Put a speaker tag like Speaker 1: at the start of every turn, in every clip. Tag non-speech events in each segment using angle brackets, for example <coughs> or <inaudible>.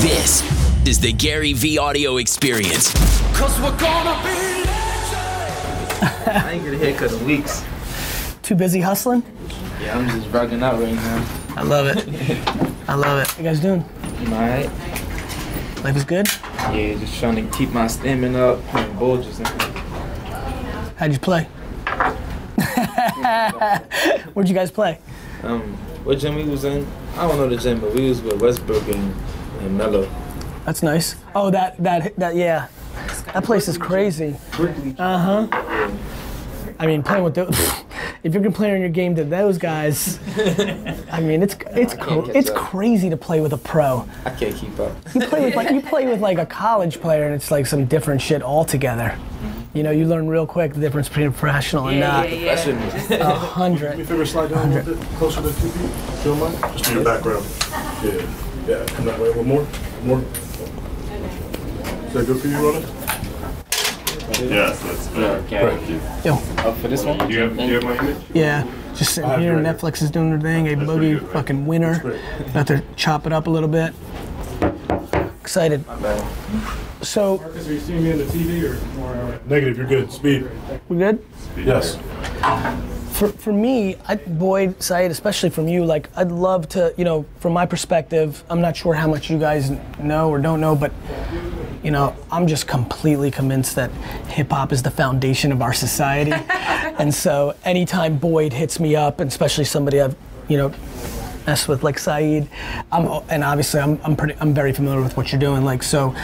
Speaker 1: This is the Gary V audio experience.
Speaker 2: Cause we're gonna be
Speaker 3: I ain't get a haircut in weeks.
Speaker 4: Too busy hustling?
Speaker 3: Yeah, I'm just rocking out right now.
Speaker 4: I love it. I love it. How you guys doing?
Speaker 3: I'm alright.
Speaker 4: Life is good?
Speaker 3: Yeah, just trying to keep my stamina up, playing bulges and
Speaker 4: How'd you play? <laughs> Where'd you guys play?
Speaker 3: um what gym we was in? I don't know the gym, but we was with Westbrook and, and Melo.
Speaker 4: That's nice. Oh, that, that, that, yeah. That place is crazy. Uh huh. I mean, playing with those. <laughs> If you're comparing your game to those guys, I mean, it's it's
Speaker 3: can't
Speaker 4: cr- it's
Speaker 3: up.
Speaker 4: crazy to play with a pro.
Speaker 3: I can't keep up.
Speaker 4: You play with like you play with like a college player, and it's like some different shit altogether. You know, you learn real quick the difference between a professional and not.
Speaker 3: That shouldn't
Speaker 4: A hundred.
Speaker 5: Can you figure slide down a little bit closer to the TV? If you don't mind? Just in your background. Yeah, yeah. Come that way. One more. One more. Is that good for you, Ronnie?
Speaker 6: Yes, that's fair. Thank you.
Speaker 4: Yo,
Speaker 3: up for this one.
Speaker 6: Do you have, do you have my image?
Speaker 4: yeah, just sitting here.
Speaker 5: you right.
Speaker 4: Netflix is doing their thing. A
Speaker 6: pretty
Speaker 4: boogie,
Speaker 6: good, man.
Speaker 4: fucking winner. About to chop it up a little bit. Excited. So Marcus,
Speaker 5: Are you seeing me on the TV or more? Negative. You're good. Speed.
Speaker 4: we good?
Speaker 5: Speed Yes.
Speaker 4: For, for me, I, Boyd, Said, especially from you, like I'd love to, you know, from my perspective, I'm not sure how much you guys know or don't know, but you know, I'm just completely convinced that hip hop is the foundation of our society. <laughs> and so anytime Boyd hits me up, and especially somebody I've, you know, messed with like Saeed, I'm, and obviously I'm, I'm pretty, I'm very familiar with what you're doing. Like, so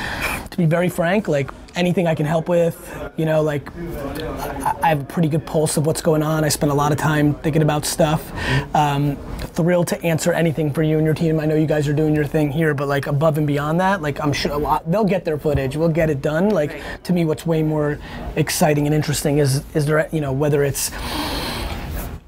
Speaker 4: to be very frank, like anything I can help with, you know, like I, I have a pretty good pulse of what's going on. I spend a lot of time thinking about stuff. Um, thrilled to answer anything for you and your team. I know you guys are doing your thing here, but like above and beyond that, like I'm sure a lot, they'll get their footage. We'll get it done. Like to me, what's way more exciting and interesting is is there, you know, whether it's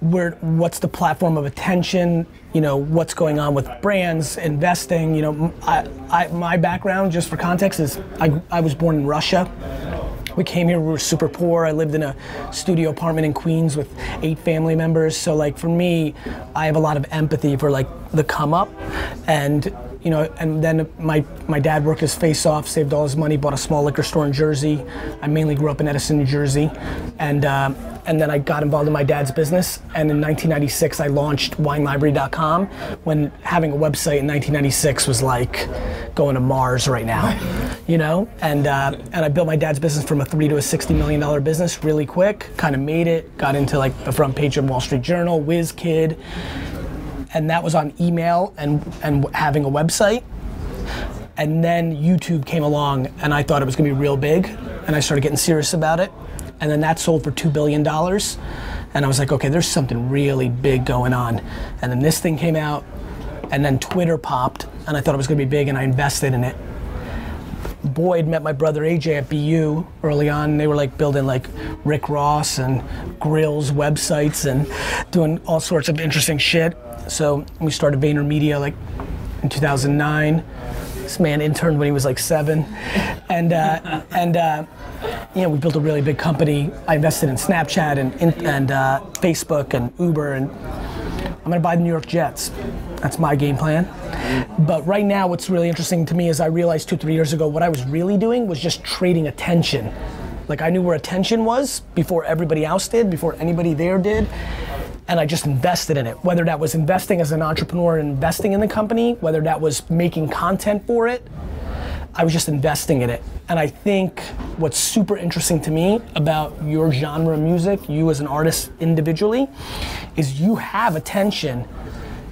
Speaker 4: where what's the platform of attention you know what's going on with brands investing you know I, I, my background just for context is I, I was born in russia. We came here we were super poor. I lived in a studio apartment in queens with eight family members. So like for me i have a lot of empathy for like the come up. And you know, and then my my dad worked his face off, saved all his money, bought a small liquor store in Jersey. I mainly grew up in Edison, New Jersey, and um, and then I got involved in my dad's business. And in 1996, I launched WineLibrary.com. When having a website in 1996 was like going to Mars right now, <laughs> you know. And uh, and I built my dad's business from a three to a 60 million dollar business really quick. Kind of made it. Got into like the front page of Wall Street Journal, Whiz Kid and that was on email and and having a website. And then YouTube came along, and I thought it was gonna be real big, and I started getting serious about it. And then that sold for two billion dollars, and I was like, okay, there's something really big going on. And then this thing came out, and then Twitter popped, and I thought it was gonna be big, and I invested in it. Boyd met my brother AJ at BU early on. They were like building like Rick Ross and Grills websites and doing all sorts of interesting shit. So we started VaynerMedia like in 2009. This man interned when he was like seven, and uh, and uh, you know we built a really big company. I invested in Snapchat and and uh, Facebook and Uber and I'm gonna buy the New York Jets. That's my game plan. But right now, what's really interesting to me is I realized two, three years ago, what I was really doing was just trading attention. Like I knew where attention was before everybody else did, before anybody there did. And I just invested in it. Whether that was investing as an entrepreneur and investing in the company, whether that was making content for it, I was just investing in it. And I think what's super interesting to me about your genre of music, you as an artist individually, is you have attention.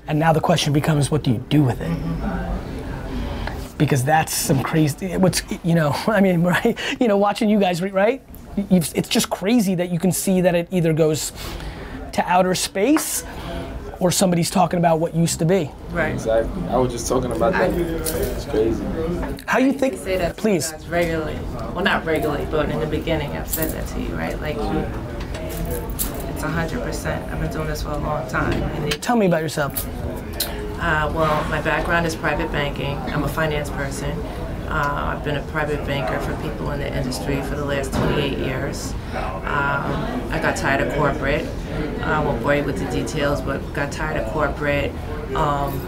Speaker 4: And now the question becomes, what do you do with it? Because that's some crazy. What's you know? <laughs> I mean, <laughs> right? You know, watching you guys, right? You've, it's just crazy that you can see that it either goes to outer space, or somebody's talking about what used to be.
Speaker 7: Right.
Speaker 3: Exactly. I was just talking about that. It's crazy.
Speaker 4: How you think?
Speaker 7: say that
Speaker 4: Please.
Speaker 7: you regularly. Well, not regularly, but in the beginning, I've said that to you, right? Like you, it's hundred percent. I've been doing this for a long time, and it,
Speaker 4: Tell me about yourself.
Speaker 7: uh, well, my background is private banking. I'm a finance person. Uh, I've been a private banker for people in the industry for the last 28 years. Um, I got tired of corporate. I won't bore you with the details, but got tired of corporate. Um,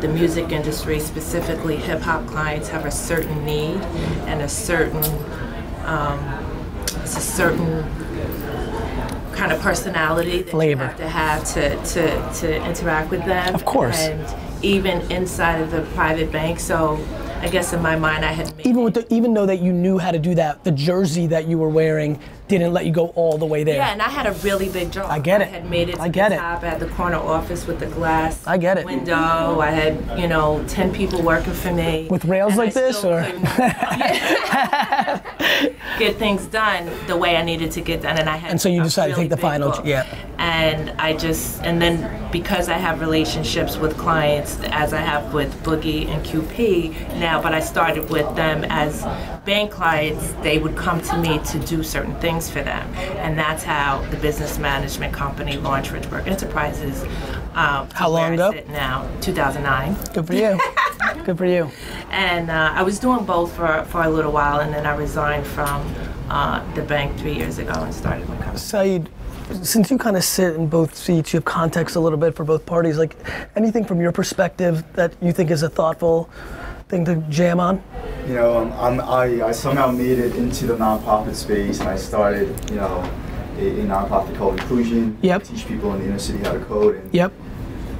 Speaker 7: the music industry, specifically hip hop clients, have a certain need and a certain um, it's a certain kind of personality that
Speaker 4: Flavor.
Speaker 7: you have to have to, to, to interact with them.
Speaker 4: Of course.
Speaker 7: And even inside of the private bank. So I guess in my mind I had
Speaker 4: Even with the, even though that you knew how to do that, the jersey that you were wearing didn't let you go all the way there.
Speaker 7: Yeah, and I had a really big job.
Speaker 4: I get it.
Speaker 7: I had made it to
Speaker 4: I get
Speaker 7: the
Speaker 4: it.
Speaker 7: top at the corner office with the glass
Speaker 4: I get it.
Speaker 7: window. I had, you know, 10 people working for me.
Speaker 4: With rails
Speaker 7: and I
Speaker 4: like this, or? <laughs>
Speaker 7: get things done the way I needed to get done. And I had
Speaker 4: And so you decided to take the final-
Speaker 7: book.
Speaker 4: yeah.
Speaker 7: And I just, and then because I have relationships with clients, as I have with Boogie and QP now, but I started with them as bank clients, they would come to me to do certain things for them. And that's how the business management company launched Richburg Enterprises. Um,
Speaker 4: How long ago?
Speaker 7: now, 2009
Speaker 4: Good for you. <laughs> Good for you.
Speaker 7: and uh, I was doing both for, for a little while, and then I resigned from uh, the bank three years ago and started my company.
Speaker 4: Saeed, since you kind of sit in both seats, you have context a little bit for both parties. Like anything from your perspective that you think is a thoughtful thing to jam on?
Speaker 8: You know, um, I'm, I, I somehow made it into the nonprofit space and I started, you know, a, a nonprofit called Inclusion.
Speaker 4: Yep.
Speaker 8: Teach people in the inner city how to code. And
Speaker 4: Yep.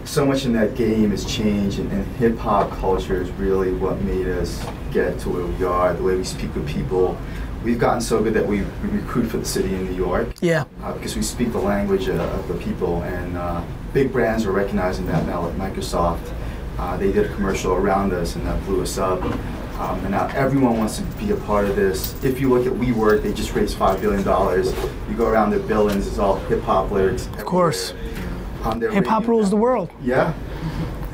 Speaker 8: so much in that game has changed and, and hip hop culture is really what made us get to where we are, the way we speak with people. We've gotten so good that we, we recruit for the city in New York
Speaker 4: Yeah.
Speaker 8: uh, because we speak the language uh, of the people, and uh, big brands are recognizing that now, like Microsoft. Uh, they did a commercial around us, and that blew us up. Um, and now everyone wants to be a part of this. If you look at WeWork, they just raised five billion dollars. You go around their billings, it's all hip hop lyrics.
Speaker 4: Of course. Hip hop rules the world.
Speaker 8: Yeah.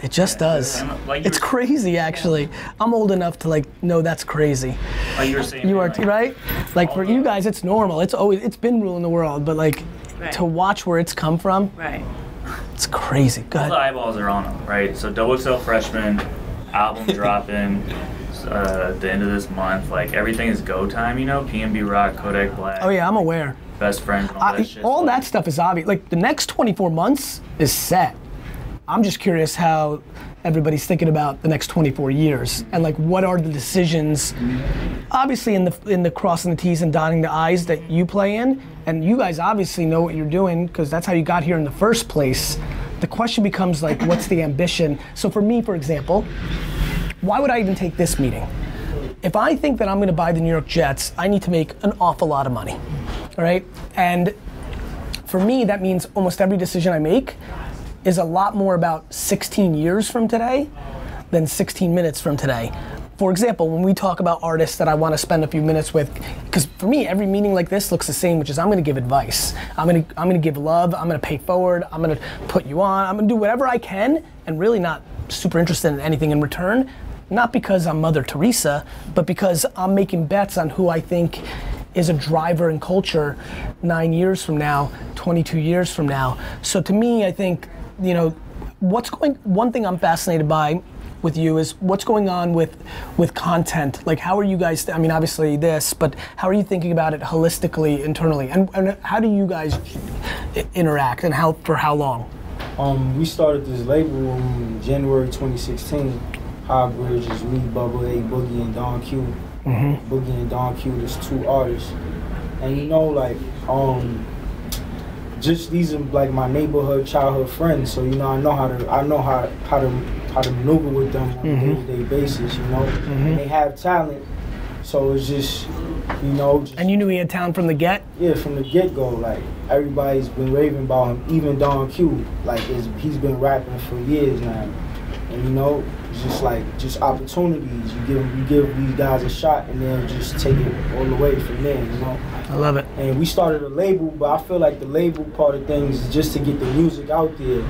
Speaker 4: It just does.
Speaker 6: Like
Speaker 4: It's
Speaker 6: were-
Speaker 4: crazy, actually. I'm old enough to like know that's crazy.
Speaker 6: Like you were saying,
Speaker 4: You are
Speaker 6: like,
Speaker 4: right. Like for you guys, it's normal. It's always it's been ruling the world, but like
Speaker 7: Right.
Speaker 4: to watch where it's come from,
Speaker 7: Right.
Speaker 4: It's crazy. Go
Speaker 6: all the eyeballs are on them, right? So Double XL freshman album <laughs> dropping uh, at the end of this month. Like everything is go time, you know. PNB Rock, Kodak Black,
Speaker 4: Oh yeah, I'm aware.
Speaker 6: best friends, and all
Speaker 4: I,
Speaker 6: that shit.
Speaker 4: all that stuff is obvious. Like the next 24 months is set. I'm just curious how everybody's thinking about the next 24 years and like what are the decisions obviously in the in the crossing the t's and dotting the i's that you play in and you guys obviously know what you're doing because that's how you got here in the first place the question becomes like what's the ambition so for me for example why would i even take this meeting if I think that I'm going to buy the New York Jets, I need to make an awful lot of money. All right? And for me, that means almost every decision I make is a lot more about 16 years from today than 16 minutes from today. For example, when we talk about artists that I want to spend a few minutes with, because for me, every meeting like this looks the same, which is I'm going to give advice. I'm going to I'm going to give love. I'm going to pay forward. I'm going to put you on. I'm going to do whatever I can, and really not super interested in anything in return. Not because I'm Mother Teresa, but because I'm making bets on who I think is a driver in culture nine years from now, 22 years from now. So to me, I think, you know, what's going, one thing I'm fascinated by with you is what's going on with with content like how are you guys i mean obviously this but how are you thinking about it holistically internally and, and how do you guys interact and how for how long
Speaker 9: Um, we started this label in January 2016. High Bridge is me, Bubba A, Boogie, and Don Q. Boogie and Don Q, there's two artists. And you know, like, um, just these are like my neighborhood childhood friends. So you know, I know how to, I know how how to how to maneuver with them on a mm-hmm. day-to-day basis. You know, mm-hmm. and they have talent. So it's just, you know, just,
Speaker 4: and you knew he had talent from the get
Speaker 9: yeah, from the get go, like everybody's been raving about him. Even Don Q, like he's been rapping for years now, and you know, it's just like just opportunities. You give you give these guys a shot, and then just take it all the way from there. You know,
Speaker 4: i love it
Speaker 9: and we started a label, but I feel like the label part of things is just to get the music out there.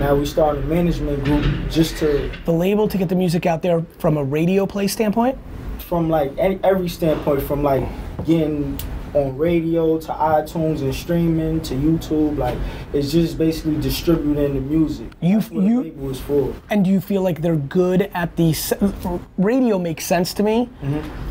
Speaker 9: Now we started a management group just to
Speaker 4: the label to get the music out there from a radio play standpoint?
Speaker 9: from like any, every standpoint, from like getting on radio to iTunes and streaming to YouTube, like it's just basically distributing the music.
Speaker 4: You-
Speaker 9: That's what
Speaker 4: you-
Speaker 9: label is for.
Speaker 4: and do you feel like they're good at the radio makes sense to me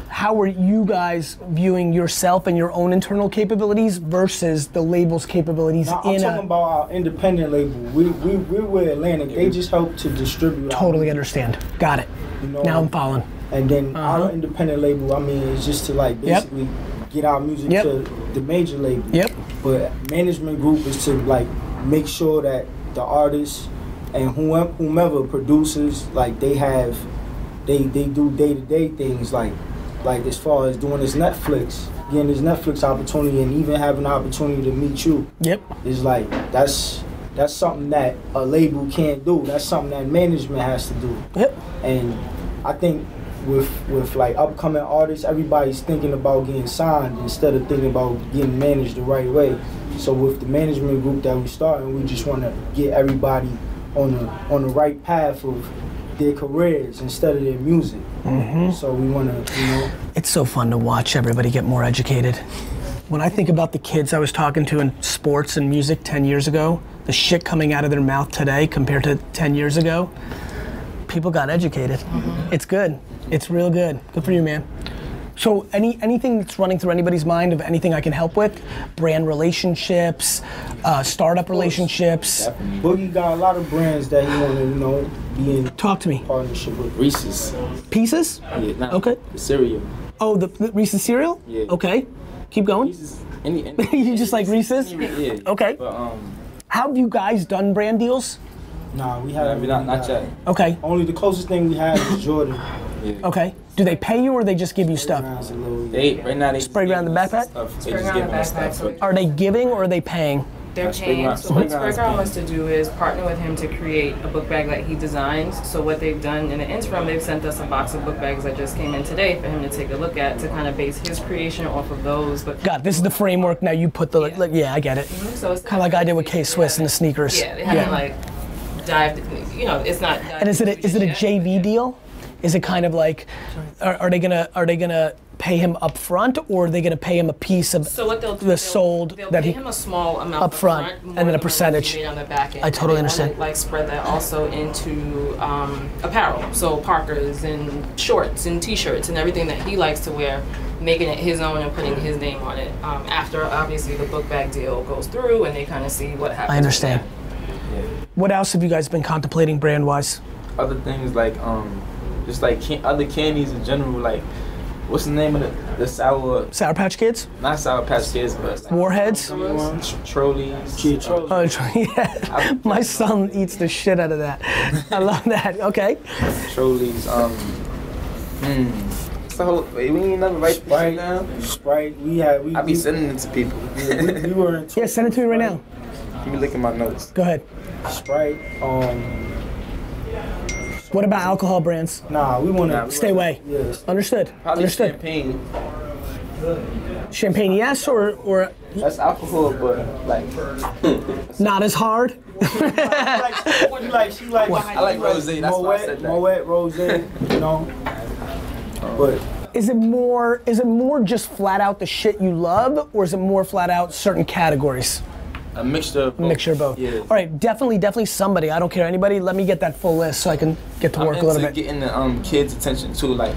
Speaker 4: how are you guys viewing yourself and your own internal capabilities versus the label's capabilities
Speaker 9: Now, I'm
Speaker 4: in
Speaker 9: talking
Speaker 4: a
Speaker 9: about our independent label. We we we're with Atlantic. They just help to distribute.
Speaker 4: totally understand got it
Speaker 9: You know,
Speaker 4: now i'm following
Speaker 9: And then
Speaker 4: Uh-huh.
Speaker 9: our independent label, I mean, is just to like
Speaker 4: Yep.
Speaker 9: Get our music
Speaker 4: Yep.
Speaker 9: to the major label.
Speaker 4: Yep.
Speaker 9: But management group is to like make sure that the artists and whomever, whomever producers like they have they they do day to day things like like as far as doing this Netflix, getting this Netflix opportunity, and even having the opportunity to meet you
Speaker 4: yep
Speaker 9: is like that's that's something that a label can't do. That's something that management has to do.
Speaker 4: yep
Speaker 9: And I think with with like upcoming artists, everybody's thinking about getting signed instead of thinking about getting managed the right way. So with the management group that we starting, we just want to get everybody on the on the right path of their careers instead of their music. Mm-hmm. So we want to, you know,
Speaker 4: It's so fun to watch everybody get more educated. When I think about the kids I was talking to in sports and music 10 years ago, the shit coming out of their mouth today compared to 10 years ago, people got educated. Mm-hmm. It's good. It's real good. Good for you, man. So, any anything that's running through anybody's mind of anything I can help with? Brand relationships, uh, startup relationships.
Speaker 9: Boogie got a lot of brands that he want to, you know, be in
Speaker 4: Talk to me.
Speaker 9: partnership with.
Speaker 3: Reese's.
Speaker 4: Pieces?
Speaker 3: Yeah, nah,
Speaker 4: Okay.
Speaker 3: The cereal.
Speaker 4: Oh, the, the Reese's cereal?
Speaker 3: Yeah.
Speaker 4: Okay. Keep going.
Speaker 3: Reese's. Any, any, <laughs>
Speaker 4: you just like Reese's?
Speaker 3: yeah. <laughs>
Speaker 4: Okay.
Speaker 3: But um,
Speaker 4: How have you guys done brand deals?
Speaker 9: Nah, we haven't.
Speaker 3: mean, not, not yet.
Speaker 4: Okay.
Speaker 9: Only the closest thing we have is Jordan.
Speaker 3: Yeah.
Speaker 4: Okay. Do they pay you or they just give you stuff?
Speaker 9: Rounds a little-
Speaker 3: They right now they
Speaker 4: Spray ground the backpack?
Speaker 3: Stuff. They
Speaker 7: Spray
Speaker 3: just
Speaker 7: the
Speaker 3: giving us
Speaker 7: backpack,
Speaker 3: stuff.
Speaker 7: so
Speaker 4: Are they giving or are they paying?
Speaker 7: They're
Speaker 3: That's
Speaker 7: paying.
Speaker 3: Sprayground-
Speaker 7: So what Sprayground's
Speaker 3: Sprayground
Speaker 7: wants to do is partner with him to create a book bag that he designs. So what they've done in the interim, they've sent us a box of book bags that just came in today for him to take a look at to kind of base his creation off of those. But
Speaker 4: God, this is the framework. Now you put the, like, yeah, I get it. Mm-hmm.
Speaker 7: so it's
Speaker 4: Kind of like I did with K Swiss and the sneakers.
Speaker 7: Yeah, they haven't like dived. You know, it's not.
Speaker 4: And is it a, is it a
Speaker 7: just yet.
Speaker 4: JV deal? Is it kind of like, are, are they gonna are they gonna pay him up front or are they gonna pay him a piece of
Speaker 7: So what they'll do,
Speaker 4: the
Speaker 7: they'll,
Speaker 4: sold
Speaker 7: they'll
Speaker 4: that
Speaker 7: pay
Speaker 4: he
Speaker 7: him a small amount
Speaker 4: up front,
Speaker 7: more
Speaker 4: and then a percentage.
Speaker 7: on the back end.
Speaker 4: I totally
Speaker 7: And wanna,
Speaker 4: understand.
Speaker 7: Like spread that also into um, apparel, so Parkers and shorts and T-shirts and everything that he likes to wear, making it his own and putting his name on it. Um, after obviously the book bag deal goes through and they kind of see what happens.
Speaker 4: I understand.
Speaker 3: yeah.
Speaker 4: What else have you guys been contemplating brand wise?
Speaker 3: Other things like um, just like can- other candies in general. Like, what's the name of the the sour?
Speaker 4: Sour Patch Kids,
Speaker 3: Not sour patch kids, but like,
Speaker 4: Warheads.
Speaker 3: tr- trolleys.
Speaker 9: Kid Troll.
Speaker 4: Oh, <laughs> yeah. My son eats the shit out of that. I love that. Okay.
Speaker 3: Trolleys. Um, hmm. So wait, we ain't never write this shit
Speaker 9: Sprite,
Speaker 3: down.
Speaker 9: Sprite. We had. We,
Speaker 3: I be
Speaker 9: we,
Speaker 3: sending it to people. <laughs>
Speaker 9: we, we were in
Speaker 4: Yeah, send it to me right now.
Speaker 3: Let me look at my notes.
Speaker 4: Go ahead.
Speaker 9: Sprite. Um,
Speaker 4: What about alcohol brands?
Speaker 9: nah, we want to
Speaker 4: Stay away.
Speaker 9: Yes.
Speaker 4: Understood.
Speaker 3: Probably
Speaker 4: Understood.
Speaker 3: champagne.
Speaker 4: Champagne, yes, or or
Speaker 3: That's alcohol, but like <laughs>
Speaker 4: not as hard.
Speaker 9: like, she like, she like,
Speaker 3: I like rosé. That's why I said
Speaker 9: Moet,
Speaker 3: that.
Speaker 9: Moet, rosé. You know. But
Speaker 4: Is it more? Is it more just flat out the shit you love, or is it more flat out certain categories?
Speaker 3: A mixture of both.
Speaker 4: Mixture of both.
Speaker 3: Yeah.
Speaker 4: All right, definitely, definitely somebody. I don't care anybody. Let me get that full list so I can get to
Speaker 3: I'm
Speaker 4: work a little bit.
Speaker 3: getting the um, kids' attention too, like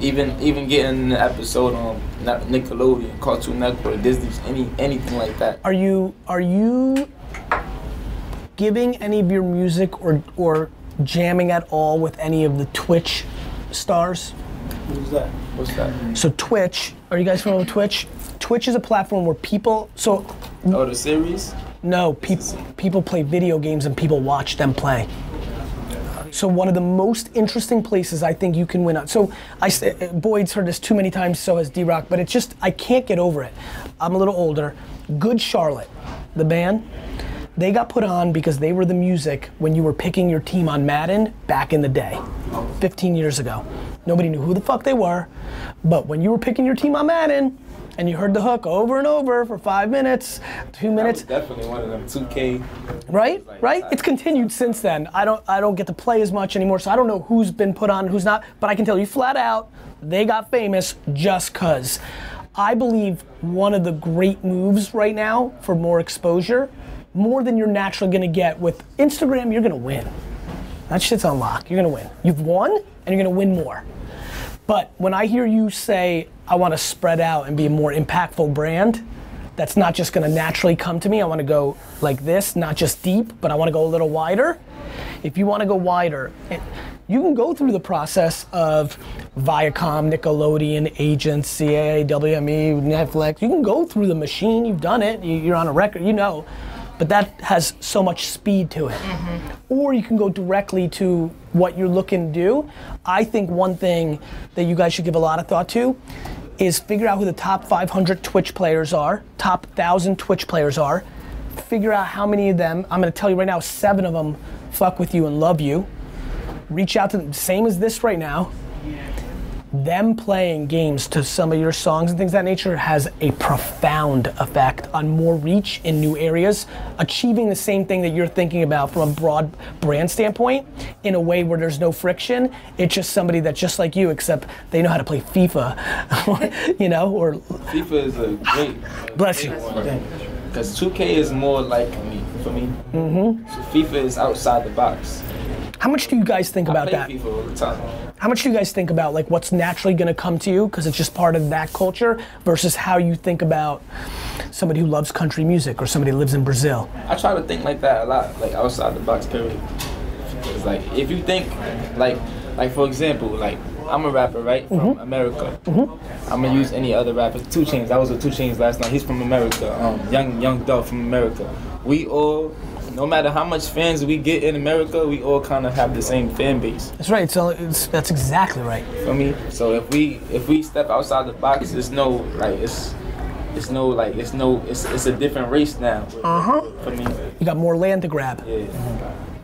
Speaker 3: even even getting the episode on Nickelodeon, Cartoon Network, Disney, any anything like that.
Speaker 4: Are you are you giving any of your music or or jamming at all with any of the Twitch stars?
Speaker 9: who's that?
Speaker 3: What's that?
Speaker 4: So Twitch, are you guys familiar with Twitch? Twitch is a platform where people so
Speaker 3: Oh, the series.
Speaker 4: No, people people play video games and people watch them play. So one of the most interesting places I think you can win on. So I s- uh, Boyd's heard this too many times, so has D Rock, but it's just I can't get over it. I'm a little older. Good Charlotte, the band, they got put on because they were the music when you were picking your team on Madden back in the day, 15 years ago. Nobody knew who the fuck they were, but when you were picking your team on Madden, and you heard the hook over and over for five minutes, two minutes,
Speaker 3: Definitely one of them. 2K.
Speaker 4: right? Right? It's continued since then. I don't I don't get to play as much anymore, so I don't know who's been put on, who's not. But I can tell you flat out, they got famous just cause. I believe one of the great moves right now for more exposure, more than you're naturally gonna get with Instagram, you're gonna win. That shit's on lock. You're gonna win. You've won, and you're gonna win more. But when I hear you say, I want to spread out and be a more impactful brand, that's not just going to naturally come to me. I want to go like this, not just deep, but I want to go a little wider. If you want to go wider, you can go through the process of Viacom, Nickelodeon, agents, CAA, WME, Netflix. You can go through the machine. You've done it. You're on a record. You know, but that has so much speed to it. Mm-hmm. Or you can go directly to what you're looking to do. I think one thing that you guys should give a lot of thought to is figure out who the top 500 Twitch players are, top 1,000 Twitch players are. Figure out how many of them, I'm gonna tell you right now, seven of them fuck with you and love you. Reach out to them, same as this right now. Them playing games to some of your songs and things of that nature has a profound effect on more reach in new areas, achieving the same thing that you're thinking about from a broad brand standpoint in a way where there's no friction. It's just somebody that's just like you, except they know how to play FIFA, <laughs> you know, or
Speaker 3: FIFA is a great.
Speaker 4: Bless you.
Speaker 3: Because 2K is more like me for me. Mm-hmm. So FIFA is outside the box.
Speaker 4: How much do you guys think about that?
Speaker 3: play FIFA all the time.
Speaker 4: How much do you guys think about like what's naturally going to come to you because it's just part of that culture versus how you think about somebody who loves country music or somebody who lives in Brazil?
Speaker 3: I try to think like that a lot, like outside the box. Period. It's like if you think, like, like for example, like I'm a rapper, right, from America. I'm gonna use any other rapper. 2 Chainz. I was with 2 Chainz last night. He's from America. Um, young Young Dog from America. We all, no matter how much fans we get in America, we all kind of have the same fan base.
Speaker 4: That's right. So it's, that's exactly right.
Speaker 3: For me, so if we if we step outside the box, it's no like it's. It's no like it's no it's it's a different race now. Uh huh. For me,
Speaker 4: You got more land to grab.
Speaker 3: yeah.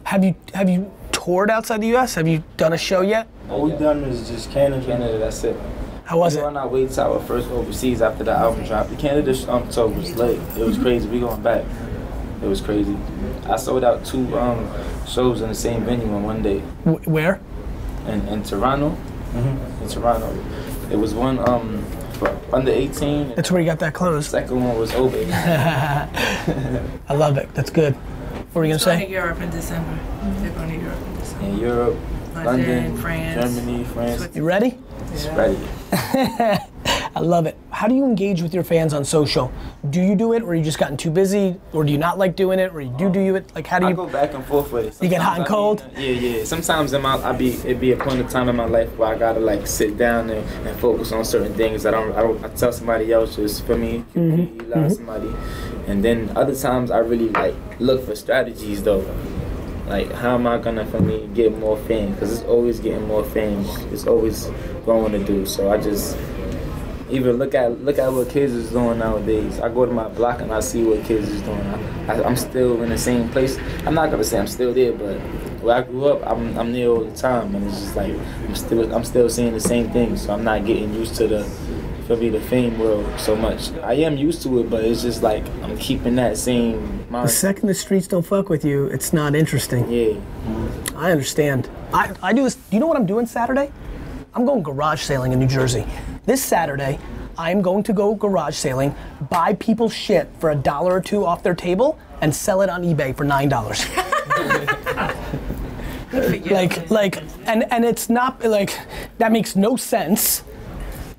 Speaker 4: Have you have you toured outside the U.S.? Have you done a show yet?
Speaker 9: All we've done is just Canada.
Speaker 3: Canada, that's it.
Speaker 4: How was
Speaker 3: we
Speaker 4: it?
Speaker 3: on our way to our first overseas after the album dropped. The Canada um, tour was late. It was crazy. We going back. It was crazy. I sold out two um, shows in the same venue on one day
Speaker 4: where?
Speaker 3: in, in Toronto.
Speaker 4: Mm-hmm.
Speaker 3: In Toronto, it was one um, under 18. And
Speaker 4: That's where you got that
Speaker 3: close.
Speaker 4: clothes.
Speaker 3: second one was over. <laughs> <laughs>
Speaker 4: I love it. That's good. What were you gonna
Speaker 7: Going to
Speaker 4: say?
Speaker 7: Europe in December. They're going to Europe in December.
Speaker 3: In Europe,
Speaker 7: London,
Speaker 3: London,
Speaker 7: France,
Speaker 3: Germany, France.
Speaker 4: You ready?
Speaker 3: It's ready. <laughs>
Speaker 4: I love it. How do you engage with your fans on social? Do you do it, or you just gotten too busy, or do you not like doing it, or you do do it? Like how do
Speaker 3: I
Speaker 4: you?
Speaker 3: go back and forth with it.
Speaker 4: You get hot
Speaker 3: Sometimes
Speaker 4: and
Speaker 3: I
Speaker 4: cold?
Speaker 3: yeah, yeah. Sometimes in my, I be it be a point of time in my life where I gotta like sit down and, and focus on certain things. I don't, I don't, I tell somebody else just for me,
Speaker 4: Mm-hmm.
Speaker 3: you allow somebody, and then other times I really like look for strategies though. Like how am I gonna for me get more fame? Because it's always getting more fame. It's always growing to do. So I just even look at look at what kids is doing nowadays. I go to my block and I see what kids is doing. I, I, I'm still in the same place. I'm not gonna say I'm still there, but where I grew up, I'm, I'm there all the time, and it's just like I'm still I'm still seeing the same thing. So I'm not getting used to the for me the fame world so much. I am used to it, but it's just like I'm keeping that same
Speaker 4: The second the streets don't fuck with you, it's not interesting.
Speaker 3: Yeah,
Speaker 4: I understand. I, I do this. Do you know what I'm doing Saturday? I'm going garage sailing in New Jersey. This Saturday, I'm going to go garage sailing, buy people's shit for a dollar or two off their table, and sell it on eBay for nine dollars. <laughs> like, like, and and it's not like that makes no sense.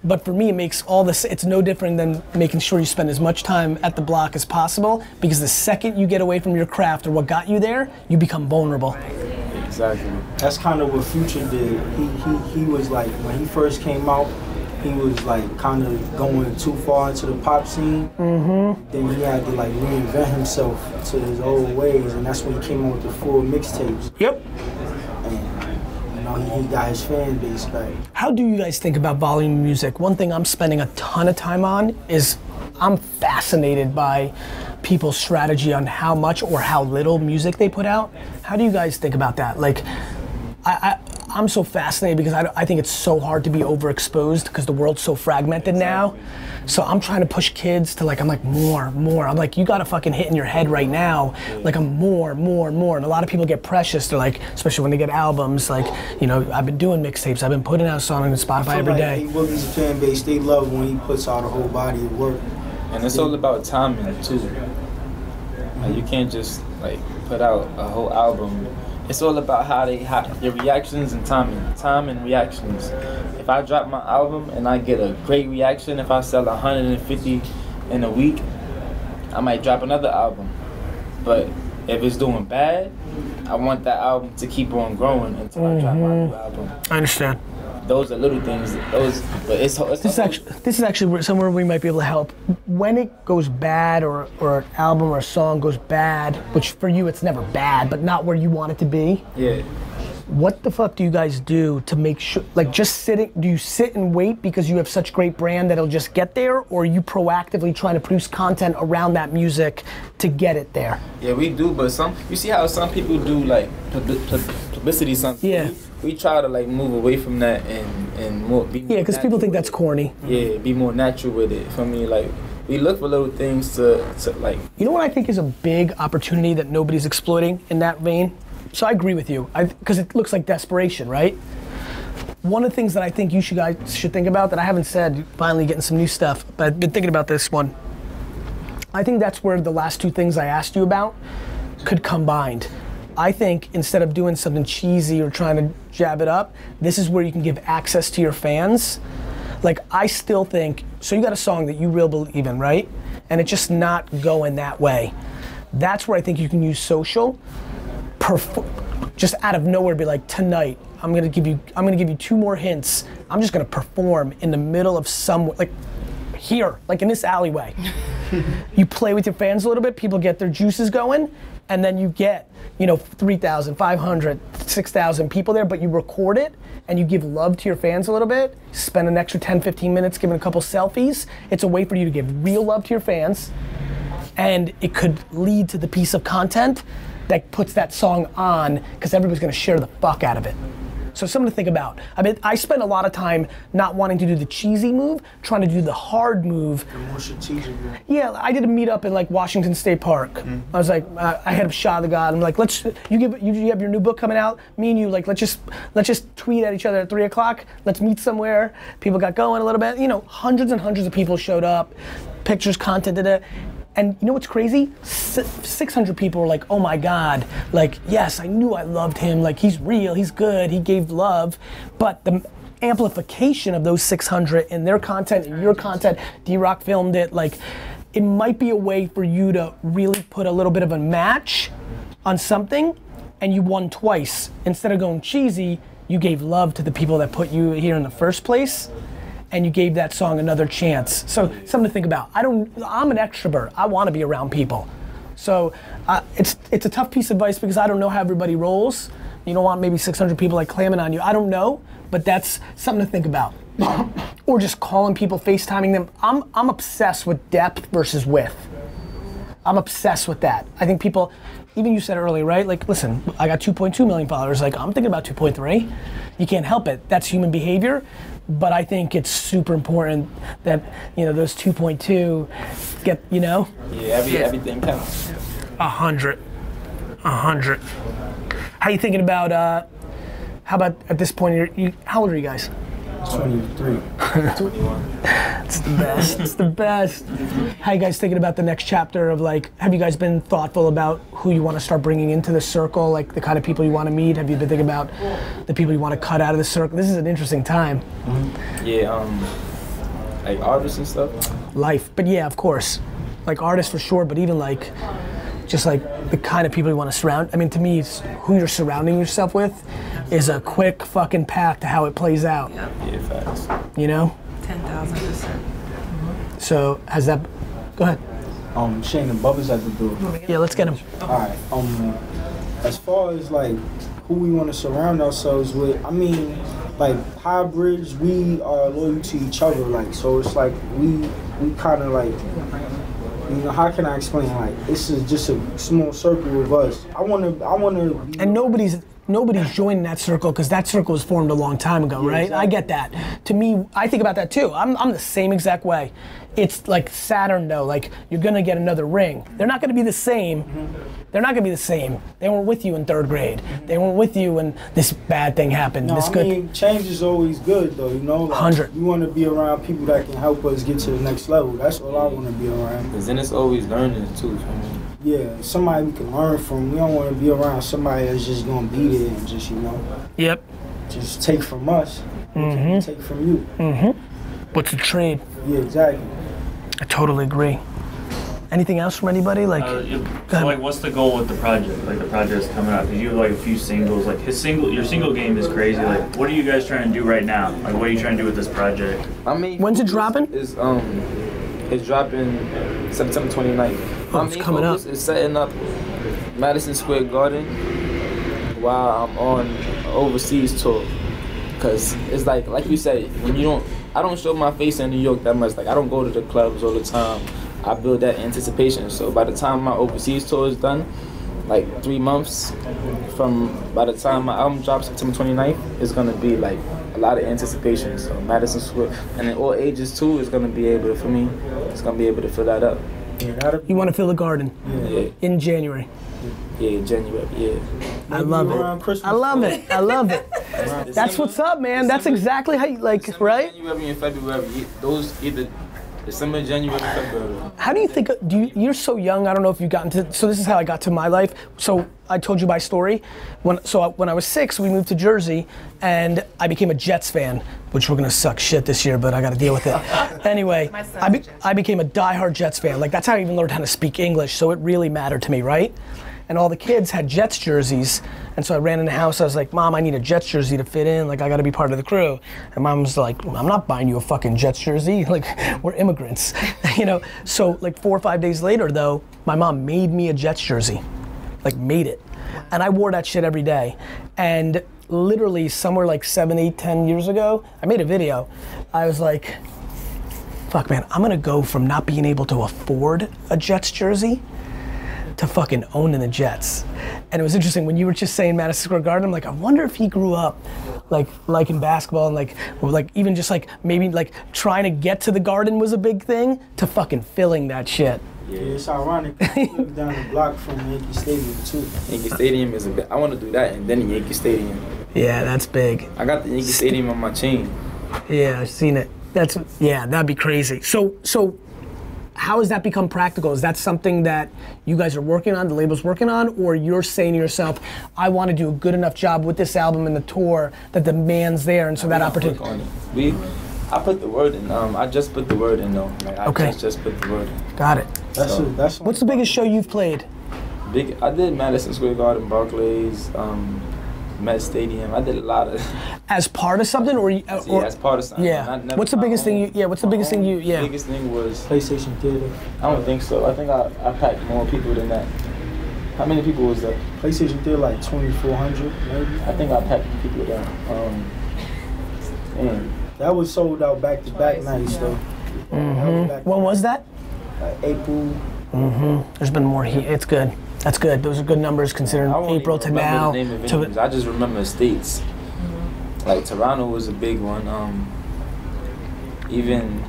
Speaker 4: But for me, it makes all this. It's no different than making sure you spend as much time at the block as possible. Because the second you get away from your craft or what got you there, you become vulnerable.
Speaker 3: exactly.
Speaker 9: That's kind of what Future did. He, he he was like when he first came out, he was like kind of going too far into the pop scene. Mm-hmm. Then he had to like reinvent himself to his old ways, and that's when he came out with the full mixtapes.
Speaker 4: Yep.
Speaker 9: And you know he, he got his fan base back.
Speaker 4: How do you guys think about volume music? One thing I'm spending a ton of time on is I'm fascinated by people's strategy on how much or how little music they put out. How do you guys think about that? Like, I, I I'm so fascinated because I, I think it's so hard to be overexposed because the world's so fragmented now. So I'm trying to push kids to like I'm like more, more. I'm like you got to fucking hit in your head right now. Like I'm more, more, more. And a lot of people get precious. They're like, especially when they get albums. Like you know, I've been doing mixtapes. I've been putting out songs on Spotify
Speaker 9: I feel
Speaker 4: every
Speaker 9: like
Speaker 4: day.
Speaker 9: A Boogie's fan base, they love when he puts out a whole body of work.
Speaker 3: And it's all about timing too. Like you can't just like put out a whole album it's all about how they how your reactions and timing, time and reactions. If I drop my album and I get a great reaction, if I sell 150 in a week, I might drop another album. But if it's doing bad, I want that album to keep on growing until I drop my new mm-hmm. album.
Speaker 4: I understand.
Speaker 3: Those are little things. Those, but it's, it's
Speaker 4: This is actually this is actually where- somewhere we might be able to help. When it goes bad, or or an album or a song goes bad, which for you it's never bad, but not where you want it to be.
Speaker 3: yeah.
Speaker 4: What the fuck do you guys do to make sure? Like just sitting? Do you sit and wait because you have such great brand that it'll just get there, or are you proactively trying to produce content around that music to get it there?
Speaker 3: Yeah, we do, but some you see how some people do like pub- pub- publicity something.
Speaker 4: Yeah.
Speaker 3: We, try to like move away from that and and more be
Speaker 4: Yeah, because people think that's corny.
Speaker 3: yeah, be more natural with it. For me, like we look for little things to, to like
Speaker 4: You know what I think is a big opportunity that nobody's exploiting in that vein? So I agree with you, because it looks like desperation, right? One of the things that I think you should guys should think about that I haven't said, finally getting some new stuff, but I've been thinking about this one. I think that's where the last two things I asked you about could combined. I think instead of doing something cheesy or trying to jab it up, this is where you can give access to your fans. Like I still think so you got a song that you real believe in, right? And it's just not going that way. That's where I think you can use social perf- just out of nowhere be like tonight i'm gonna give you i'm gonna give you two more hints i'm just gonna perform in the middle of somewhere like here like in this alleyway <laughs> you play with your fans a little bit people get their juices going and then you get you know 3000 500 6000 people there but you record it and you give love to your fans a little bit spend an extra 10 15 minutes giving a couple selfies it's a way for you to give real love to your fans and it could lead to the piece of content that puts that song on because everybody's going to share the fuck out of it. So something to think about. I mean, I spend a lot of time not wanting to do the cheesy move, trying to do the hard move.
Speaker 9: More strategic.
Speaker 4: Yeah, I did a meetup in like Washington State Park. I was like, uh, I had a shot of the god. I'm like, let's you give you, you have your new book coming out. Me and you like let's just let's just tweet at each other at three o'clock. Let's meet somewhere. People got going a little bit. You know, hundreds and hundreds of people showed up. Pictures, content, did it. And you know what's crazy? Si- 600 people were like, oh my God, like, yes, I knew I loved him. Like, he's real, he's good, he gave love. But the amplification of those 600 in their content, in your content, D Rock filmed it, like, it might be a way for you to really put a little bit of a match on something and you won twice. Instead of going cheesy, you gave love to the people that put you here in the first place and you gave that song another chance. So something to think about. I don't. I'm an extrovert. I want to be around people. So uh, it's it's a tough piece of advice because I don't know how everybody rolls. You don't want maybe 600 people like clamming on you. I don't know, but that's something to think about. <coughs> or just calling people, FaceTiming them. I'm I'm obsessed with depth versus width. I'm obsessed with that. I think people, even you said earlier, right? Like, listen, I got 2.2 million followers. Like, I'm thinking about 2.3. You can't help it. That's human behavior. But I think it's super important that you know those 2.2 get you know
Speaker 3: yeah, every everything counts.
Speaker 4: a hundred, a hundred. How you thinking about? Uh, how about at this point? You're, you, how old are you guys?
Speaker 9: 23.
Speaker 4: It's the best. it's the best. How you guys thinking about the next chapter of like? Have you guys been thoughtful about who you want to start bringing into the circle? Like the kind of people you want to meet? Have you been thinking about the people you want to cut out of the circle? This is an interesting time,
Speaker 3: Yeah, um, like artists and stuff.
Speaker 4: life. But yeah, of course, like artists for sure. But even like, just like the kind of people you want to surround. I mean, to me, it's who you're surrounding yourself with is a quick fucking path to how it plays out.
Speaker 3: Yeah, you facts.
Speaker 4: You know.
Speaker 7: 10,000%.
Speaker 4: So has that? Go ahead.
Speaker 9: Um, Shane and Bubba's at the door.
Speaker 4: Yeah, let's get him.
Speaker 9: Alright, um, as far as like who we want to surround ourselves with, I mean, like High Bridge, we are loyal to each other. Like, so it's like we we kind of like, you know, how can I explain? Like, this is just a small circle of us. I wanna, I wanna.
Speaker 4: And nobody's nobody's joining that circle because that circle was formed a long time ago, right? I get that. To me, I think about that too. I'm, I'm the same exact way. It's like Saturn though, like you're gonna get another ring. They're not gonna be the same. They're not gonna be the same. They weren't with you in third grade. They weren't with you when this bad thing happened.
Speaker 9: no,
Speaker 4: this
Speaker 9: I
Speaker 4: good.
Speaker 9: mean, change is always good though. You know, like,
Speaker 4: 100.
Speaker 9: You want to be around people that can help us get to the next level. That's all I want to be around.
Speaker 3: Cause then it's always learning too. For me.
Speaker 9: yeah, somebody we can learn from. We don't want to be around somebody that's just gonna be there and just you know
Speaker 4: Yep.
Speaker 9: just take from us,
Speaker 4: Mm-hmm.
Speaker 9: take from you.
Speaker 4: Mm-hmm. What's the trade?
Speaker 9: Yeah, exactly.
Speaker 4: I totally agree. Anything else from anybody? Like,
Speaker 6: Uh, so like, what's the goal with the project? Like the project's coming out. Cause you have like a few singles. Like his single, your single game is crazy. Like, what are you guys trying to do right now? Like, what are you trying to do with this project?
Speaker 3: I mean,
Speaker 4: When's it dropping?
Speaker 3: Is um, it's dropping September 29th.
Speaker 4: Oh, it's
Speaker 3: main
Speaker 4: coming up.
Speaker 3: It's setting up Madison Square Garden while I'm on overseas tour. Cause it's like, like you said, when you don't, I don't show my face in New York that much. Like I don't go to the clubs all the time. I build that anticipation. So by the time my overseas tour is done, like three months from by the time my album drops September 29th, it's gonna be like a lot of anticipation. So Madison Square and in all ages too is gonna be able to, for me, it's gonna be able to fill that up.
Speaker 9: Yeah, that'll be
Speaker 4: you want to fill the garden
Speaker 3: Yeah,
Speaker 4: in January.
Speaker 3: yeah, January, yeah.
Speaker 4: I love it.
Speaker 9: Christmas.
Speaker 4: I love it. I love it. <laughs> That's what's up, man. That's exactly how you like,
Speaker 3: December,
Speaker 4: right?
Speaker 3: January and February, those either December, January, February.
Speaker 4: How do you think? Do you? You're so young. I don't know if you've gotten to. So this is how I got to my life. So I told you my story. When so I- when I was six, we moved to Jersey, and I became a Jets fan, which we're gonna suck shit this year, but I got to deal with it. <laughs> anyway, I, be,
Speaker 7: a Jets
Speaker 4: I became a diehard Jets fan. Like that's how I even learned how to speak English. So it really mattered to me, right? And all the kids had Jets jerseys, and so I ran in the house. I was like, "Mom, I need a Jets jersey to fit in. Like I got to be part of the crew." And Mom's like, "I'm not buying you a fucking Jets jersey. <laughs> Like we're immigrants, <laughs> you know." So like four or five days later, though, my mom made me a Jets jersey, like made it, and I wore that shit every day. And literally somewhere like seven, eight, ten years ago, I made a video. I was like, "Fuck, man, I'm gonna go from not being able to afford a Jets jersey." To fucking owning the Jets. And it was interesting when you were just saying Madison Square Garden. I'm like, I wonder if he grew up like liking basketball and like, like even just like maybe like trying to get to the Garden was a big thing to fucking filling that shit.
Speaker 9: Yeah, it's ironic. we <laughs> live down the block from Yankee Stadium too.
Speaker 3: Yankee Stadium is a bit. I want to do that and then Yankee Stadium.
Speaker 4: Yeah, that's big.
Speaker 3: I got the Yankee Stadium on my chain.
Speaker 4: Yeah, I've seen it. That's yeah, that'd be crazy. So so how has that become practical? Is that something that you guys are working on, the label's working on, or you're saying to yourself, I want to do a good enough job with this album and the tour that the man's there, and so that opportunity.
Speaker 3: on it. We, I put the word in. Um, I just put the word in though. Like I
Speaker 4: Okay.
Speaker 3: just just put the word in.
Speaker 4: Got it.
Speaker 9: That's
Speaker 3: So-
Speaker 9: a, that's
Speaker 4: What's the biggest show you've played?
Speaker 3: Big. I did Madison Square Garden, Barclays, um, Met Stadium. I did a lot of. <laughs>
Speaker 4: As part of something, or, you-
Speaker 3: yeah,
Speaker 4: or
Speaker 3: as part of something.
Speaker 4: yeah.
Speaker 3: Not- never
Speaker 4: What's the
Speaker 3: my
Speaker 4: biggest thing you? Yeah. What's the biggest thing you?
Speaker 3: own.
Speaker 4: Yeah.
Speaker 3: Biggest thing was.
Speaker 9: PlayStation Theater.
Speaker 3: I don't think so. I think I, I packed more people than that. How many people was that?
Speaker 9: PlayStation Theater like 2,400 maybe.
Speaker 3: I think I packed people down. Um, man,
Speaker 9: That was sold out back to back nights though. That was
Speaker 4: When was that?
Speaker 9: like April.
Speaker 4: There's been more heat. It's good. That's good. Those are good numbers considering
Speaker 3: I
Speaker 4: April to now.
Speaker 3: The name of
Speaker 4: To,
Speaker 3: venues. I just remember states. Like Toronto was a big one. Um, even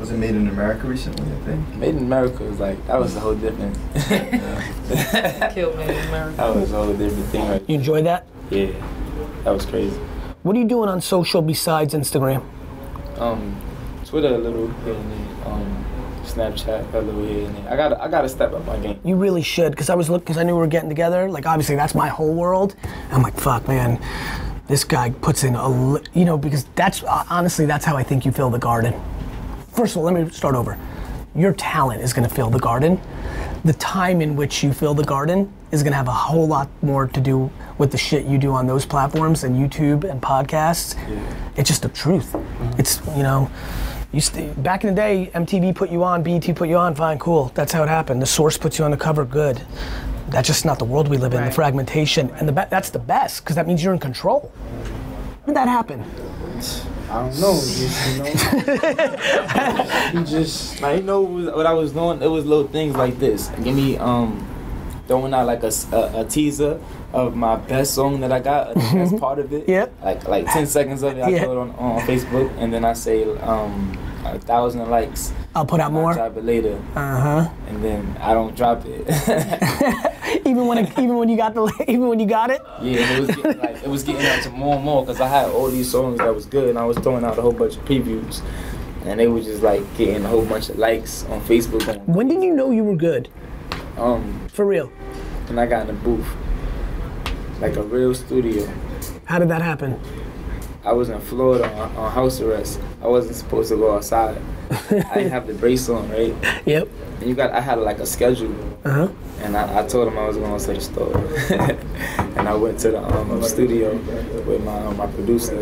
Speaker 8: Was it made in America recently? I think.
Speaker 3: Made in America was like that was a whole different. <laughs> <laughs>
Speaker 7: Killed me in America.
Speaker 3: that was a whole different thing, right?
Speaker 4: you enjoy that?
Speaker 3: Yeah, that was crazy.
Speaker 4: What are you doing on social besides Instagram?
Speaker 3: Um, Twitter a little here and there. Um, Snapchat a little and. I gotta I gotta step up my game.
Speaker 4: You really should, because I was looking, because I knew we were getting together. Like, obviously, that's my whole world. I'm like, fuck, man. This guy puts in a, li- you know, because that's uh, honestly, that's how I think you fill the garden. First of all, let me start over. Your talent is going to fill the garden. The time in which you fill the garden is going to have a whole lot more to do with the shit you do on those platforms and YouTube and podcasts. It's just the truth. It's you know, you st- back in the day, MTV put you on, BET put you on, fine, cool. That's how it happened. The source puts you on the cover, good. That's just not the world we live in. The
Speaker 7: Right.
Speaker 4: fragmentation and the be- that's the best because that means you're in control. When did that happen?
Speaker 9: I don't know. Just you know. <laughs> you just
Speaker 3: Now you know what I was doing? It was little things like this. Give me um throwing out like a a teaser of my best song that I got as part of it.
Speaker 4: Yep.
Speaker 3: Like like ten seconds of it. I
Speaker 4: Yeah.
Speaker 3: throw it on, on Facebook and then I say um a thousand likes.
Speaker 4: I'll put out
Speaker 3: And I
Speaker 4: more.
Speaker 3: drop it later
Speaker 4: Uh huh.
Speaker 3: and then I don't drop it. <laughs>
Speaker 4: Even when it, even when you got the <laughs> even when you got it.
Speaker 3: Yeah, it was getting like it was getting up to more and more because I had all these songs that was good and I was throwing out a whole bunch of previews, and they were just like getting a whole bunch of likes on Facebook.
Speaker 4: When did you know you were good?
Speaker 3: Um,
Speaker 4: For real.
Speaker 3: and I got in a booth, like a real studio.
Speaker 4: How did that happen?
Speaker 3: I was in Florida on, on house arrest. I wasn't supposed to go outside. I didn't have the brace on, right? <laughs>
Speaker 4: Yep.
Speaker 3: And you got, I had like a schedule,
Speaker 4: Uh huh.
Speaker 3: and I, I told him I was going to the store, <laughs> and I went to the um, studio with my my producer.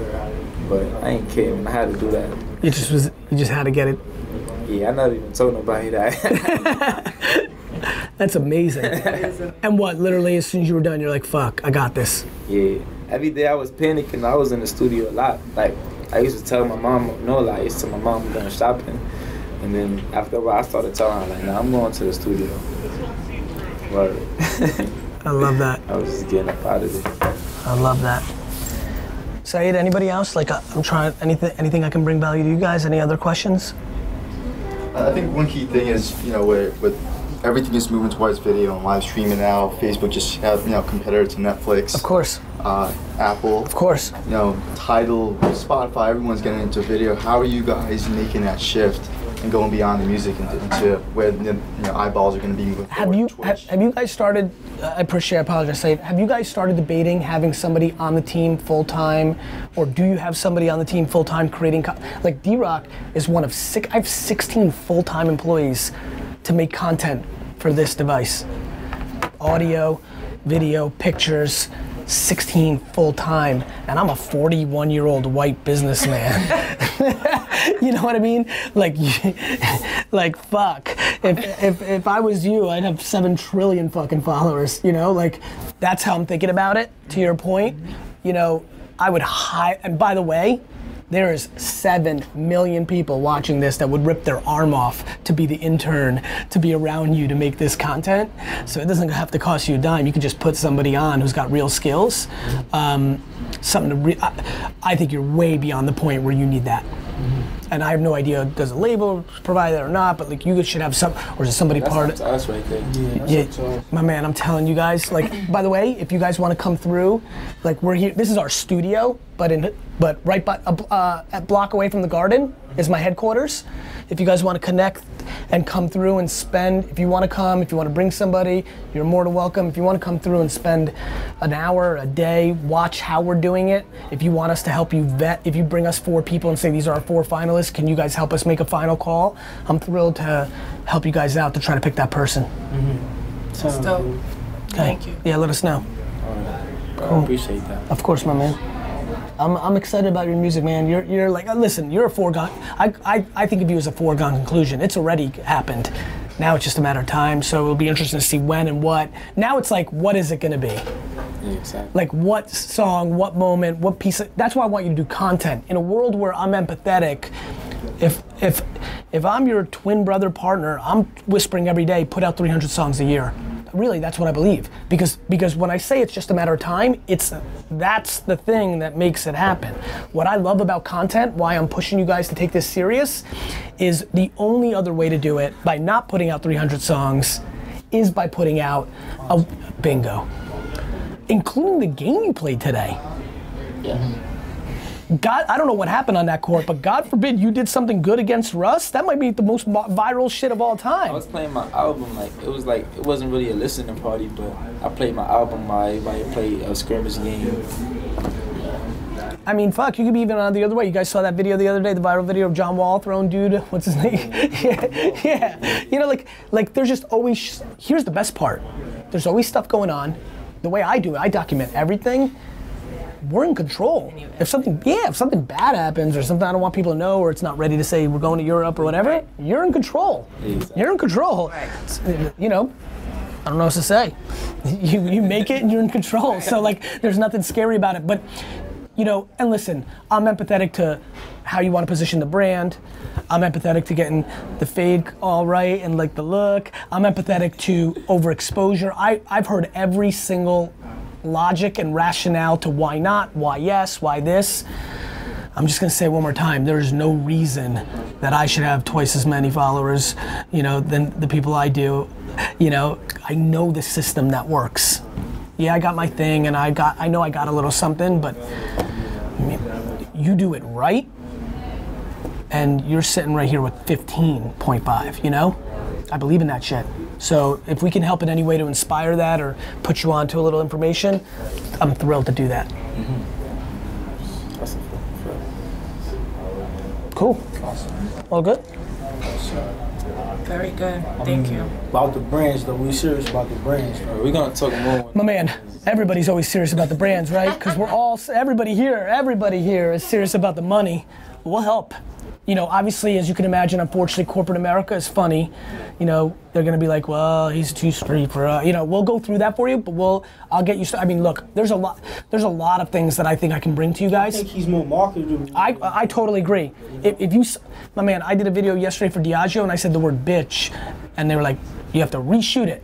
Speaker 3: But I ain't kidding. I had to do that.
Speaker 4: You just was you just had to get it.
Speaker 3: Yeah, I never even told nobody that. <laughs> <laughs>
Speaker 4: That's amazing. and what? Literally, as soon as you were done, you're like, "Fuck, I got this."
Speaker 3: yeah, every day I was panicking. I was in the studio a lot. Like I used to tell my mom no lie. I used to tell my mom I'm going shopping, and then after a while I started telling her like, "Nah, I'm going to the studio." Word. <laughs>
Speaker 4: I love that.
Speaker 3: I was just getting up out of there.
Speaker 4: I love that. Saeed, anybody else? Like, uh, I'm trying anything. Anything I can bring value to you guys? Any other questions?
Speaker 8: I think one key thing is, you know, where with everything is moving towards video and live streaming now, Facebook just have, you know, competitor to Netflix.
Speaker 4: Of course.
Speaker 8: Uh, Apple.
Speaker 4: Of course.
Speaker 8: You know, Tidal, Spotify, everyone's getting into video. How are you guys making that shift and going beyond the music into, into where the you know, eyeballs are going to be moving
Speaker 4: Have you have, have you guys started? Uh, I appreciate. I apologize. Have you guys started debating having somebody on the team full time, or do you have somebody on the team full time creating? Co- like D Rock is one of six. I have 16 full time employees to make content for this device. Audio, video, pictures. 16 full time, and I'm a 41 year old white businessman. <laughs> you know what I mean? Like, <laughs> like fuck. If, if if I was you, I'd have seven trillion fucking followers. You know, like that's how I'm thinking about it. To your point, you know, I would hire. And by the way, there is seven million people watching this that would rip their arm off to be the intern, to be around you to make this content. So it doesn't have to cost you a dime. You can just put somebody on who's got real skills. Um, something to. Re- I, I think you're way beyond the point where you need that. And I have no idea does a label provide that or not, but like you should have some, or is it somebody
Speaker 3: That's
Speaker 4: part
Speaker 3: up to us right there.
Speaker 4: yeah, my man, I'm telling you guys. Like, by the way, if you guys want to come through, like we're here. This is our studio, but in but right by a, uh, a block away from the garden is my headquarters. If you guys want to connect and come through and spend, if you want to come, if you want to bring somebody, you're more than welcome. If you want to come through and spend an hour, a day, watch how we're doing it. If you want us to help you vet, if you bring us four people and say these are our four finalists, can you guys help us make a final call? I'm thrilled to help you guys out to try to pick that person.
Speaker 9: Sounds
Speaker 7: dope.
Speaker 9: good.
Speaker 4: Okay.
Speaker 7: Thank you.
Speaker 4: Yeah, let us know.
Speaker 3: I appreciate that.
Speaker 4: Of course, my man. I'm, I'm excited about your music, man. You're, you're like, uh, listen, you're a foregone. I, I, I think of you as a foregone conclusion. It's already happened. Now it's just a matter of time. So it'll be interesting to see when and what. Now it's like, what is it going to be?
Speaker 3: Exactly.
Speaker 4: Like what song, what moment, what piece of, that's why I want you to do content. In a world where I'm empathetic, if if if I'm your twin brother partner, I'm whispering every day, put out 300 songs a year. Really, that's what I believe. Because because when I say it's just a matter of time, it's that's the thing that makes it happen. What I love about content, why I'm pushing you guys to take this serious, is the only other way to do it by not putting out 300 songs is by putting out a bingo including the game you played today. God, I don't know what happened on that court, but God forbid you did something good against Russ. That might be the most viral shit of all time.
Speaker 3: I was playing my album like it was like it wasn't really a listening party, but I played my album while everybody played a scrimmage game.
Speaker 4: I mean, fuck, you could be even on the other way. You guys saw that video the other day, the viral video of John Wall throwing dude. <laughs> What's his name? <laughs> yeah, yeah. You know, like, like there's just always. Here's the best part. There's always stuff going on. The way I do it, I document everything. We're in control. If something, yeah, if something bad happens or something I don't want people to know, or it's not ready to say we're going to Europe or whatever, you're in control.
Speaker 3: Exactly.
Speaker 4: You're in control. You know, I don't know what to say. You you make it and you're in control. So like, there's nothing scary about it. But you know, and listen, I'm empathetic to how you want to position the brand. I'm empathetic to getting the fade all right and like the look. I'm empathetic to overexposure. I, I've heard every single logic and rationale to why not, why yes, why this. I'm just gonna say one more time, there is no reason that I should have twice as many followers, you know, than the people I do. You know, I know the system that works. Yeah, I got my thing and I got I know I got a little something, but you do it right and you're sitting right here with 15.5, you know? I believe in that shit. So if we can help in any way to inspire that or put you on to a little information, I'm thrilled to do that.
Speaker 3: That's a
Speaker 4: Cool. All good?
Speaker 7: Very good. Thank you.
Speaker 9: About the brands though, we serious about the brands. Though.
Speaker 3: We're gonna talk more.
Speaker 4: My man, everybody's always serious about the brands, right? Because we're all, everybody here, everybody here is serious about the money. We'll help. You know, obviously, as you can imagine, unfortunately, corporate America is funny. You know, they're gonna be like, well, he's too street for, uh, you know, we'll go through that for you, but we'll, I'll get you. St- I mean, look, there's a lot, there's a lot of things that I think I can bring to you guys.
Speaker 9: I think he's more marketable.
Speaker 4: I, I totally agree. If, if you, my man, I did a video yesterday for Diageo and I said the word bitch, and they were like, you have to reshoot it.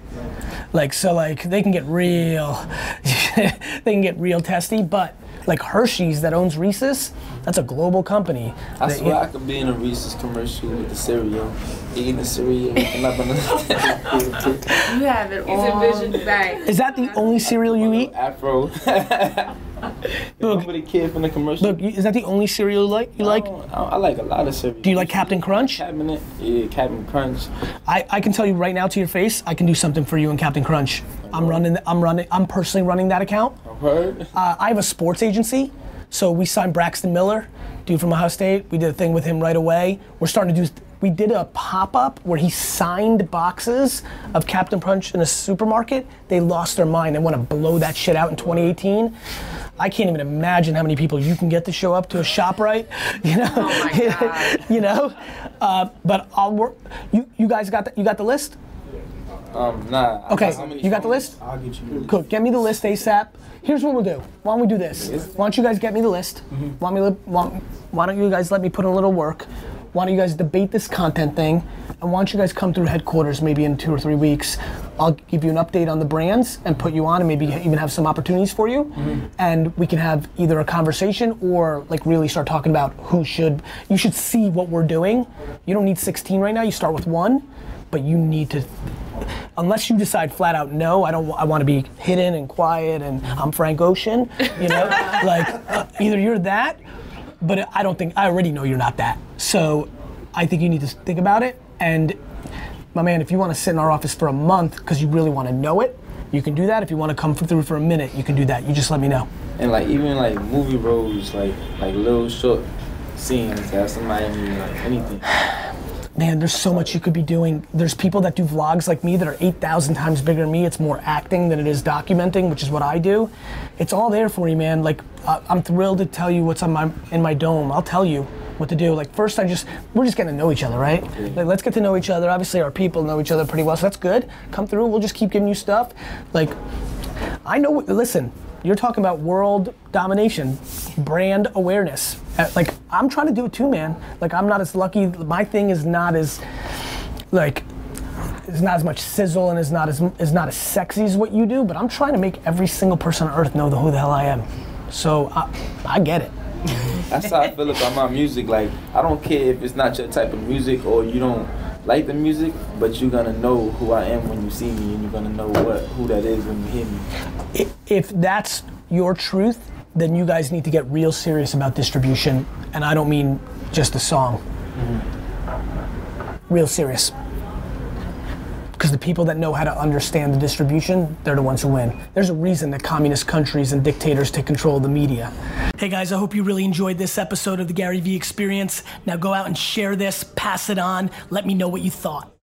Speaker 4: Like, so like, they can get real, <laughs> they can get real testy, but like Hershey's that owns Reese's, that's a global company.
Speaker 10: I
Speaker 4: That-
Speaker 10: swear I could be in a Reese's commercial with the cereal, eating the cereal, and up on the
Speaker 7: You have it all right.
Speaker 4: Is that the only cereal you eat?
Speaker 10: afro. Remember the kid from the commercial?
Speaker 4: Look, is that the only cereal you like? You like?
Speaker 10: I, I, I like a lot of cereal.
Speaker 4: Do you like Captain Crunch?
Speaker 10: Cabinet? Yeah, Captain Crunch.
Speaker 4: I, I can tell you right now to your face, I can do something for you in Captain Crunch. I'm running, I'm running, I'm personally running that account.
Speaker 10: I've heard.
Speaker 4: Uh, I have a sports agency, so we signed Braxton Miller, dude from Ohio State. We did a thing with him right away. We're starting to do. We did a pop-up where he signed boxes of Captain Crunch in a supermarket. They lost their mind. They want to blow that shit out in 2018. I can't even imagine how many people you can get to show up to a shop right. <laughs> You know,
Speaker 7: Oh my <laughs> God.
Speaker 4: you know. Uh, but I'll work. You you guys got the, you got the list?
Speaker 10: Um, nah.
Speaker 4: Okay,
Speaker 10: got
Speaker 4: you got the list?
Speaker 9: I'll get you.
Speaker 4: Cool. Get me the list ASAP. Here's what we'll do. Why don't we do this? Why don't you guys get me the list? Why, don't we, why, why don't you guys let me put in a little work? Why don't you guys debate this content thing? And why don't you guys come through headquarters maybe in two or three weeks? I'll give you an update on the brands and put you on and maybe even have some opportunities for you. And we can have either a conversation or like really start talking about who should, you should see what we're doing. You don't need 16 right now, you start with one, but you need to unless you decide flat out no i don't i want to be hidden and quiet and i'm frank ocean you know <laughs> like uh, either you're that but i don't think i already know you're not that. So i think you need to think about it. And my man if you want to sit in our office for a month because you really want to know it you can do that. If you want to come through for a minute you can do that. You just let me know.
Speaker 10: And like even like movie roles, like like little short scenes that somebody like anything.
Speaker 4: Man, there's so much you could be doing. There's people that do vlogs like me that are 8,000 times bigger than me. It's more acting than it is documenting, which is what I do. It's all there for you, man. Like, I'm thrilled to tell you what's on my in my dome. I'll tell you what to do. Like, first, I just we're just getting to know each other, right? Like, let's get to know each other. Obviously, our people know each other pretty well, so that's good. Come through. We'll just keep giving you stuff. Like, I know. Listen, you're talking about world domination, brand awareness. Uh, Like I'm trying to do it too, man. Like I'm not as lucky. My thing is not as like it's not as much sizzle and is not as is not as sexy as what you do. But I'm trying to make every single person on earth know who the hell I am. So I, I get it.
Speaker 10: That's how I feel about my music. Like I don't care if it's not your type of music or you don't like the music, but you're gonna know who I am when you see me, and you're gonna know what who that is when you hear me.
Speaker 4: If that's your truth, then you guys need to get real serious about distribution. And I don't mean just a song. Mm-hmm. Real serious. Because the people that know how to understand the distribution, they're the ones who win. There's a reason that communist countries and dictators take control of the media. Hey guys, I hope you really enjoyed this episode of the Gary Vee Experience. Now go out and share this, pass it on, let me know what you thought.